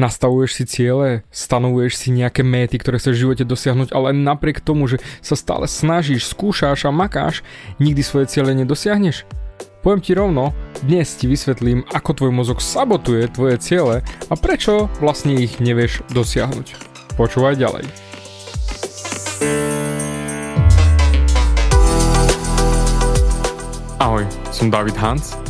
Nastavuješ si ciele, stanovuješ si nejaké méty, ktoré chceš v živote dosiahnuť, ale napriek tomu, že sa stále snažíš, skúšaš a makáš, nikdy svoje ciele nedosiahneš? Poviem ti rovno, dnes ti vysvetlím, ako tvoj mozog sabotuje tvoje ciele a prečo vlastne ich nevieš dosiahnuť. Počúvaj ďalej. Ahoj, som David Hans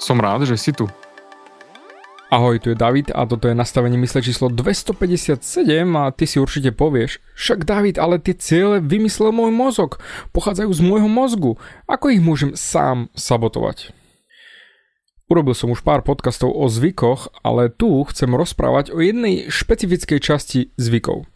Som rád, že si tu. Ahoj, tu je David a toto je nastavenie mysle číslo 257 a ty si určite povieš, však David, ale tie ciele vymyslel môj mozog, pochádzajú z môjho mozgu, ako ich môžem sám sabotovať? Urobil som už pár podcastov o zvykoch, ale tu chcem rozprávať o jednej špecifickej časti zvykov.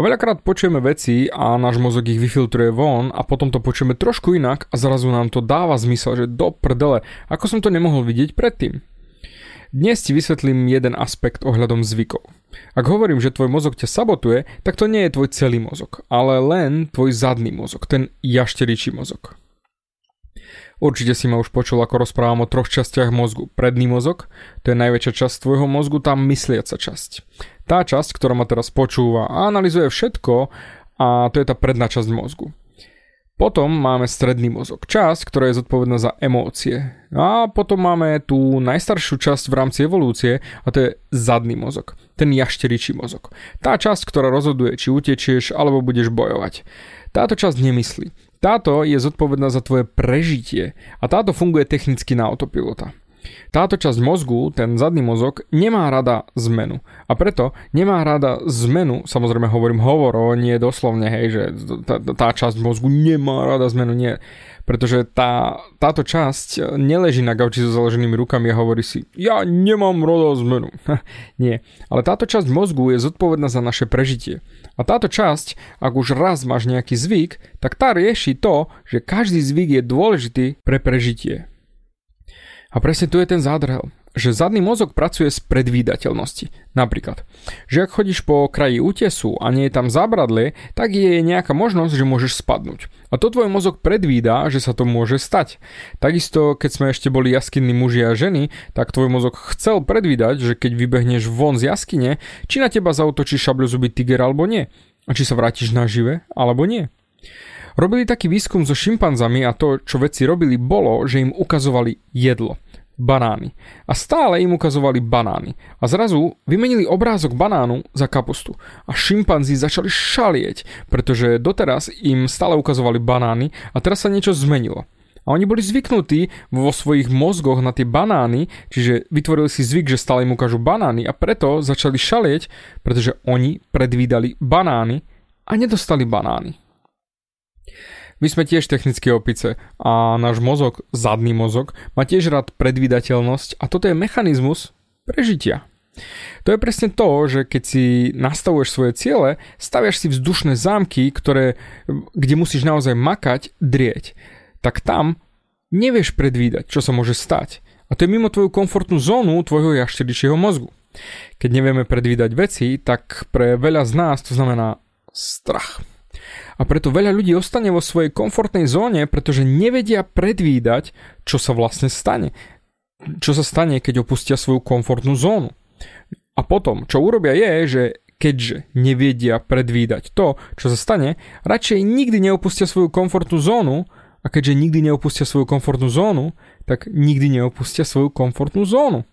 A veľakrát počujeme veci a náš mozog ich vyfiltruje von a potom to počujeme trošku inak a zrazu nám to dáva zmysel, že do prdele, ako som to nemohol vidieť predtým. Dnes ti vysvetlím jeden aspekt ohľadom zvykov. Ak hovorím, že tvoj mozog ťa sabotuje, tak to nie je tvoj celý mozog, ale len tvoj zadný mozog, ten jašteričí mozog. Určite si ma už počul, ako rozprávam o troch častiach mozgu. Predný mozog, to je najväčšia časť tvojho mozgu, tá mysliaca časť. Tá časť, ktorá ma teraz počúva a analizuje všetko, a to je tá predná časť mozgu. Potom máme stredný mozog, časť, ktorá je zodpovedná za emócie. A potom máme tú najstaršiu časť v rámci evolúcie a to je zadný mozog, ten jašteričí mozog. Tá časť, ktorá rozhoduje, či utečieš alebo budeš bojovať. Táto časť nemyslí. Táto je zodpovedná za tvoje prežitie a táto funguje technicky na autopilota. Táto časť mozgu, ten zadný mozog, nemá rada zmenu. A preto nemá rada zmenu, samozrejme hovorím hovoro, nie doslovne, hej, že tá, tá časť mozgu nemá rada zmenu, nie. Pretože tá, táto časť neleží na gauči so založenými rukami a hovorí si, ja nemám rada zmenu. nie. Ale táto časť mozgu je zodpovedná za naše prežitie. A táto časť, ak už raz máš nejaký zvyk, tak tá rieši to, že každý zvyk je dôležitý pre prežitie. A presne tu je ten zádrhel, že zadný mozog pracuje z predvídateľnosti. Napríklad, že ak chodíš po kraji útesu a nie je tam zábradlie, tak je nejaká možnosť, že môžeš spadnúť. A to tvoj mozog predvída, že sa to môže stať. Takisto, keď sme ešte boli jaskinní muži a ženy, tak tvoj mozog chcel predvídať, že keď vybehneš von z jaskyne, či na teba zautočí šabľozuby tiger alebo nie. A či sa vrátiš nažive alebo nie. Robili taký výskum so šimpanzami a to, čo vedci robili, bolo, že im ukazovali jedlo banány. A stále im ukazovali banány. A zrazu vymenili obrázok banánu za kapustu. A šimpanzi začali šalieť, pretože doteraz im stále ukazovali banány a teraz sa niečo zmenilo. A oni boli zvyknutí vo svojich mozgoch na tie banány, čiže vytvorili si zvyk, že stále im ukážu banány a preto začali šalieť, pretože oni predvídali banány a nedostali banány. My sme tiež technické opice a náš mozog, zadný mozog, má tiež rád predvídateľnosť a toto je mechanizmus prežitia. To je presne to, že keď si nastavuješ svoje ciele, staviaš si vzdušné zámky, ktoré, kde musíš naozaj makať, drieť. Tak tam nevieš predvídať, čo sa môže stať. A to je mimo tvoju komfortnú zónu tvojho jašteričieho mozgu. Keď nevieme predvídať veci, tak pre veľa z nás to znamená strach. A preto veľa ľudí ostane vo svojej komfortnej zóne, pretože nevedia predvídať, čo sa vlastne stane. Čo sa stane, keď opustia svoju komfortnú zónu. A potom, čo urobia je, že keďže nevedia predvídať to, čo sa stane, radšej nikdy neopustia svoju komfortnú zónu a keďže nikdy neopustia svoju komfortnú zónu, tak nikdy neopustia svoju komfortnú zónu.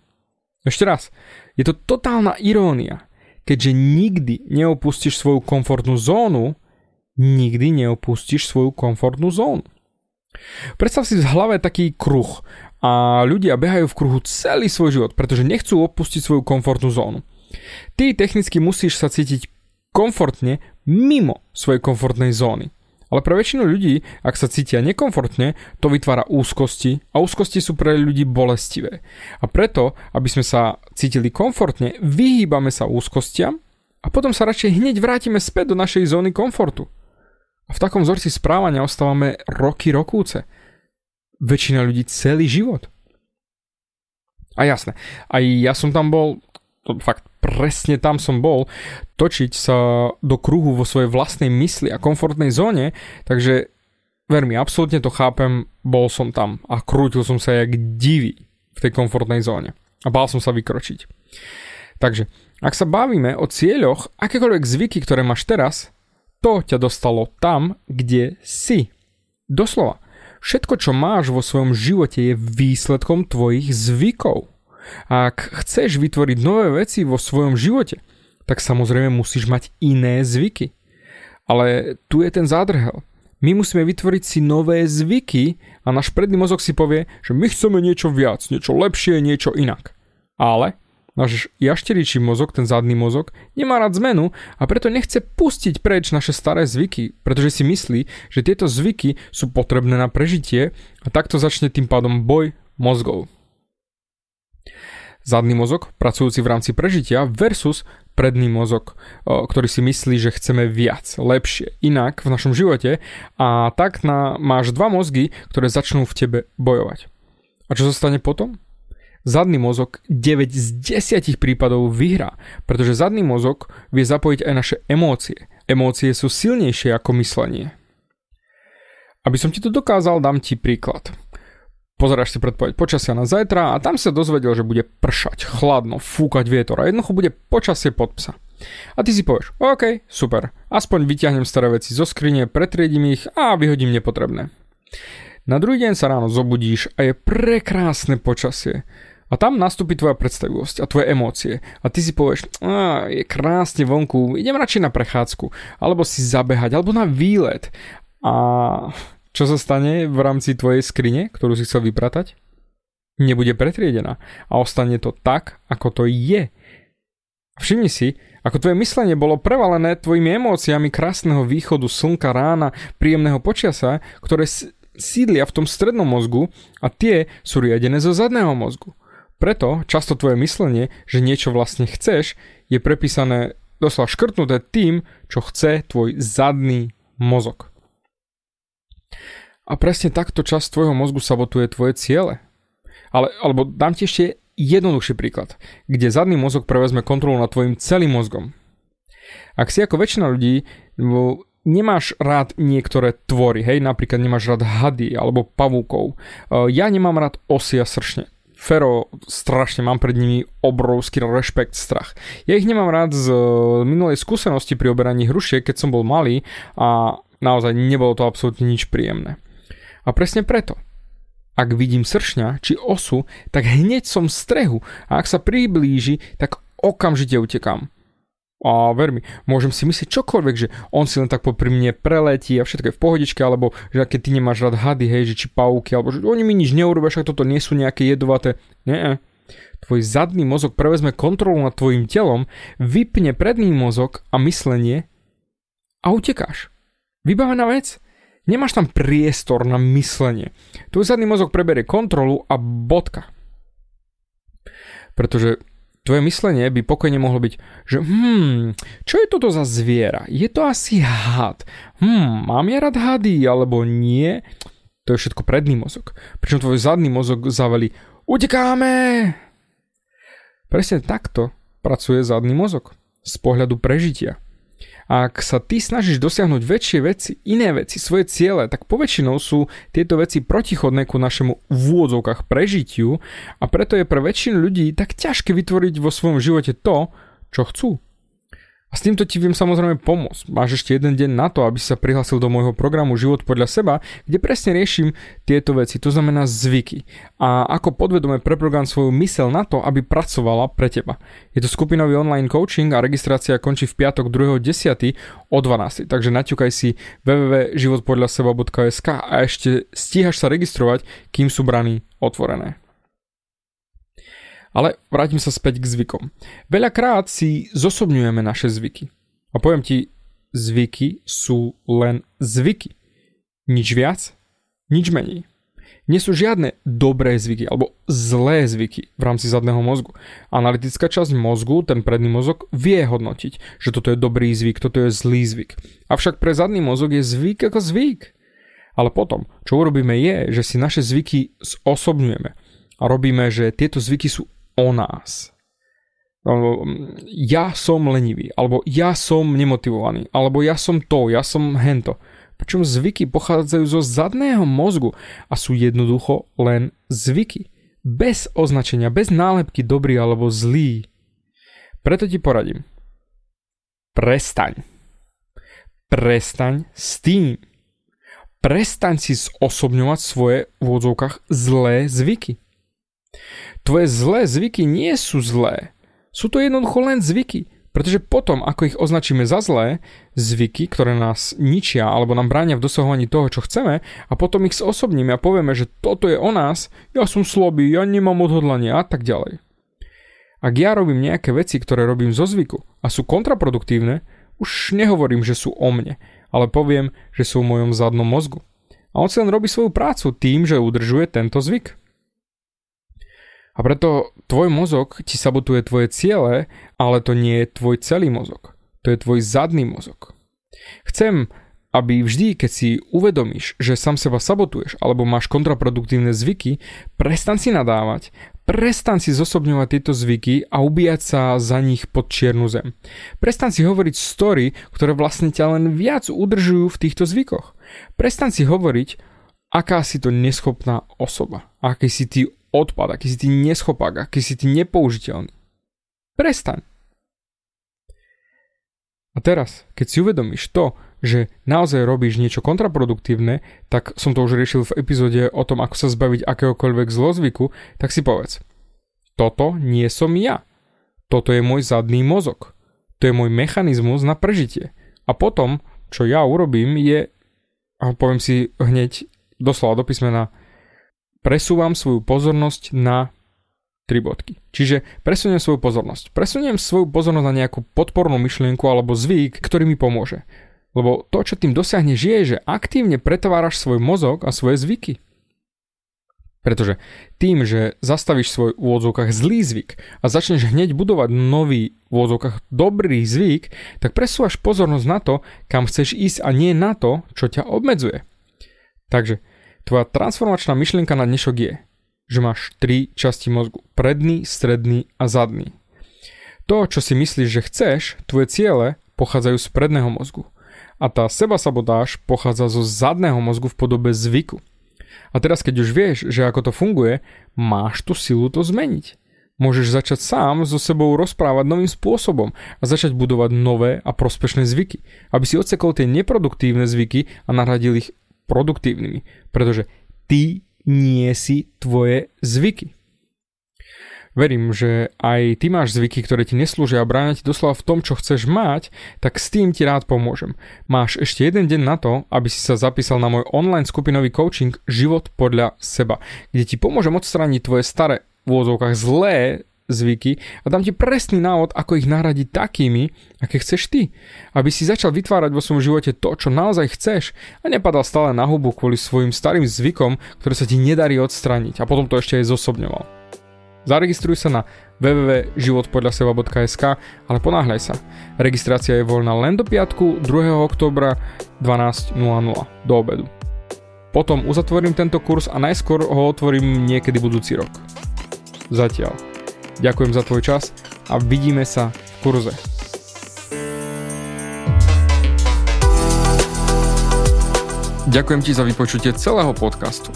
Ešte raz, je to totálna irónia. Keďže nikdy neopustíš svoju komfortnú zónu, nikdy neopustíš svoju komfortnú zónu. Predstav si v hlave taký kruh a ľudia behajú v kruhu celý svoj život, pretože nechcú opustiť svoju komfortnú zónu. Ty technicky musíš sa cítiť komfortne mimo svojej komfortnej zóny. Ale pre väčšinu ľudí, ak sa cítia nekomfortne, to vytvára úzkosti a úzkosti sú pre ľudí bolestivé. A preto, aby sme sa cítili komfortne, vyhýbame sa úzkostiam a potom sa radšej hneď vrátime späť do našej zóny komfortu. A v takom vzorci správania ostávame roky rokúce. Väčšina ľudí celý život. A jasné, aj ja som tam bol, to fakt presne tam som bol, točiť sa do kruhu vo svojej vlastnej mysli a komfortnej zóne, takže ver mi, absolútne to chápem, bol som tam a krútil som sa jak divý v tej komfortnej zóne a bál som sa vykročiť. Takže, ak sa bavíme o cieľoch, akékoľvek zvyky, ktoré máš teraz, to ťa dostalo tam, kde si. Doslova, všetko, čo máš vo svojom živote, je výsledkom tvojich zvykov. A ak chceš vytvoriť nové veci vo svojom živote, tak samozrejme musíš mať iné zvyky. Ale tu je ten zádrhel. My musíme vytvoriť si nové zvyky a náš predný mozog si povie, že my chceme niečo viac, niečo lepšie, niečo inak. Ale náš jašteričí mozog, ten zadný mozog, nemá rád zmenu a preto nechce pustiť preč naše staré zvyky, pretože si myslí, že tieto zvyky sú potrebné na prežitie a takto začne tým pádom boj mozgov zadný mozog, pracujúci v rámci prežitia, versus predný mozog, ktorý si myslí, že chceme viac, lepšie, inak v našom živote a tak na, máš dva mozgy, ktoré začnú v tebe bojovať. A čo sa stane potom? Zadný mozog 9 z 10 prípadov vyhrá, pretože zadný mozog vie zapojiť aj naše emócie. Emócie sú silnejšie ako myslenie. Aby som ti to dokázal, dám ti príklad pozeráš si predpoveď počasia na zajtra a tam sa dozvedel, že bude pršať, chladno, fúkať vietor a jednoducho bude počasie pod psa. A ty si povieš, OK, super, aspoň vyťahnem staré veci zo skrine, pretriedím ich a vyhodím nepotrebné. Na druhý deň sa ráno zobudíš a je prekrásne počasie. A tam nastúpi tvoja predstavivosť a tvoje emócie. A ty si povieš, je krásne vonku, idem radšej na prechádzku, alebo si zabehať, alebo na výlet. A čo sa stane v rámci tvojej skrine, ktorú si chcel vypratať? Nebude pretriedená a ostane to tak, ako to je. Všimni si, ako tvoje myslenie bolo prevalené tvojimi emóciami krásneho východu slnka, rána, príjemného počasia, ktoré sídlia v tom strednom mozgu a tie sú riadené zo zadného mozgu. Preto často tvoje myslenie, že niečo vlastne chceš, je prepísané doslova škrtnuté tým, čo chce tvoj zadný mozog. A presne takto časť tvojho mozgu sabotuje tvoje ciele. Ale, alebo dám ti ešte jednoduchší príklad, kde zadný mozog prevezme kontrolu nad tvojim celým mozgom. Ak si ako väčšina ľudí nemáš rád niektoré tvory, hej, napríklad nemáš rád hady alebo pavúkov. E, ja nemám rád osy a sršne. Fero, strašne mám pred nimi obrovský rešpekt, strach. Ja ich nemám rád z minulej skúsenosti pri oberaní hrušiek, keď som bol malý a naozaj nebolo to absolútne nič príjemné. A presne preto, ak vidím sršňa či osu, tak hneď som v strehu a ak sa priblíži, tak okamžite utekám. A ver môžem si myslieť čokoľvek, že on si len tak popri mne preletí a všetko je v pohodičke, alebo že keď ty nemáš rád hady, hej, že či pavúky, alebo že oni mi nič neurobia, však toto nie sú nejaké jedovaté. Nie, tvoj zadný mozog prevezme kontrolu nad tvojim telom, vypne predný mozog a myslenie a utekáš. Vybavená vec? Nemáš tam priestor na myslenie. Tvoj zadný mozog preberie kontrolu a bodka. Pretože tvoje myslenie by pokojne mohlo byť, že hmm, čo je toto za zviera? Je to asi had. Hmm, mám ja rád hady, alebo nie? To je všetko predný mozog. Pričom tvoj zadný mozog zaveli, utekáme! Presne takto pracuje zadný mozog z pohľadu prežitia. Ak sa ty snažíš dosiahnuť väčšie veci, iné veci, svoje ciele, tak poväčšinou sú tieto veci protichodné ku našemu v úvodzovkách prežitiu a preto je pre väčšinu ľudí tak ťažké vytvoriť vo svojom živote to, čo chcú. A s týmto ti viem samozrejme pomôcť. Máš ešte jeden deň na to, aby si sa prihlásil do môjho programu Život podľa seba, kde presne riešim tieto veci, to znamená zvyky. A ako podvedome preprogram svoju mysel na to, aby pracovala pre teba. Je to skupinový online coaching a registrácia končí v piatok 2.10. o 12. Takže naťukaj si www.životpodľaseba.sk a ešte stíhaš sa registrovať, kým sú brany otvorené. Ale vrátim sa späť k zvykom. Veľakrát si zosobňujeme naše zvyky. A poviem ti, zvyky sú len zvyky. Nič viac, nič menej. Nie sú žiadne dobré zvyky alebo zlé zvyky v rámci zadného mozgu. Analytická časť mozgu, ten predný mozog, vie hodnotiť, že toto je dobrý zvyk, toto je zlý zvyk. Avšak pre zadný mozog je zvyk ako zvyk. Ale potom, čo urobíme je, že si naše zvyky zosobňujeme a robíme, že tieto zvyky sú o nás. Ja som lenivý, alebo ja som nemotivovaný, alebo ja som to, ja som hento. Pričom zvyky pochádzajú zo zadného mozgu a sú jednoducho len zvyky. Bez označenia, bez nálepky dobrý alebo zlý. Preto ti poradím. Prestaň. Prestaň s tým. Prestaň si zosobňovať svoje v odzovkách zlé zvyky. Tvoje zlé zvyky nie sú zlé. Sú to jednoducho len zvyky. Pretože potom, ako ich označíme za zlé, zvyky, ktoré nás ničia alebo nám bránia v dosahovaní toho, čo chceme, a potom ich osobníme a povieme, že toto je o nás, ja som slabý, ja nemám odhodlanie a tak ďalej. Ak ja robím nejaké veci, ktoré robím zo zvyku a sú kontraproduktívne, už nehovorím, že sú o mne, ale poviem, že sú v mojom zadnom mozgu. A on si len robí svoju prácu tým, že udržuje tento zvyk. A preto tvoj mozog ti sabotuje tvoje ciele, ale to nie je tvoj celý mozog. To je tvoj zadný mozog. Chcem, aby vždy, keď si uvedomíš, že sám seba sabotuješ alebo máš kontraproduktívne zvyky, prestan si nadávať, prestan si zosobňovať tieto zvyky a ubíjať sa za nich pod čiernu zem. Prestan si hovoriť story, ktoré vlastne ťa len viac udržujú v týchto zvykoch. Prestan si hovoriť, aká si to neschopná osoba, aký si ty odpad, aký si ty neschopák, aký si ty nepoužiteľný. Prestaň. A teraz, keď si uvedomíš to, že naozaj robíš niečo kontraproduktívne, tak som to už riešil v epizóde o tom, ako sa zbaviť akéhokoľvek zlozvyku, tak si povedz. Toto nie som ja. Toto je môj zadný mozog. To je môj mechanizmus na prežitie. A potom, čo ja urobím, je, a poviem si hneď doslova do písmena, presúvam svoju pozornosť na tri bodky. Čiže presuniem svoju pozornosť. Presuniem svoju pozornosť na nejakú podpornú myšlienku alebo zvyk, ktorý mi pomôže. Lebo to, čo tým dosiahneš, je, že aktívne pretváraš svoj mozog a svoje zvyky. Pretože tým, že zastavíš svoj v úvodzovkách zlý zvyk a začneš hneď budovať nový v úvodzovkách dobrý zvyk, tak presúvaš pozornosť na to, kam chceš ísť a nie na to, čo ťa obmedzuje. Takže Tvoja transformačná myšlienka na dnešok je, že máš tri časti mozgu. Predný, stredný a zadný. To, čo si myslíš, že chceš, tvoje ciele pochádzajú z predného mozgu. A tá seba sabotáž pochádza zo zadného mozgu v podobe zvyku. A teraz, keď už vieš, že ako to funguje, máš tú silu to zmeniť. Môžeš začať sám so sebou rozprávať novým spôsobom a začať budovať nové a prospešné zvyky, aby si odsekol tie neproduktívne zvyky a nahradil ich produktívnymi, pretože ty nie si tvoje zvyky. Verím, že aj ty máš zvyky, ktoré ti neslúžia a bráňa ti doslova v tom, čo chceš mať, tak s tým ti rád pomôžem. Máš ešte jeden deň na to, aby si sa zapísal na môj online skupinový coaching Život podľa seba, kde ti pomôžem odstrániť tvoje staré v úvodzovkách zlé zvyky a dám ti presný návod, ako ich nahradiť takými, aké chceš ty. Aby si začal vytvárať vo svojom živote to, čo naozaj chceš a nepadal stále na hubu kvôli svojim starým zvykom, ktoré sa ti nedarí odstrániť a potom to ešte aj zosobňoval. Zaregistruj sa na www.životpodľaseba.sk, ale ponáhľaj sa. Registrácia je voľná len do piatku 2. oktobra 12.00 do obedu. Potom uzatvorím tento kurz a najskôr ho otvorím niekedy budúci rok. Zatiaľ. Ďakujem za tvoj čas a vidíme sa v kurze. Ďakujem ti za vypočutie celého podcastu.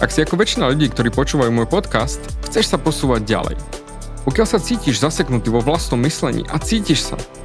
Ak si ako väčšina ľudí, ktorí počúvajú môj podcast, chceš sa posúvať ďalej. Pokiaľ sa cítiš zaseknutý vo vlastnom myslení a cítiš sa,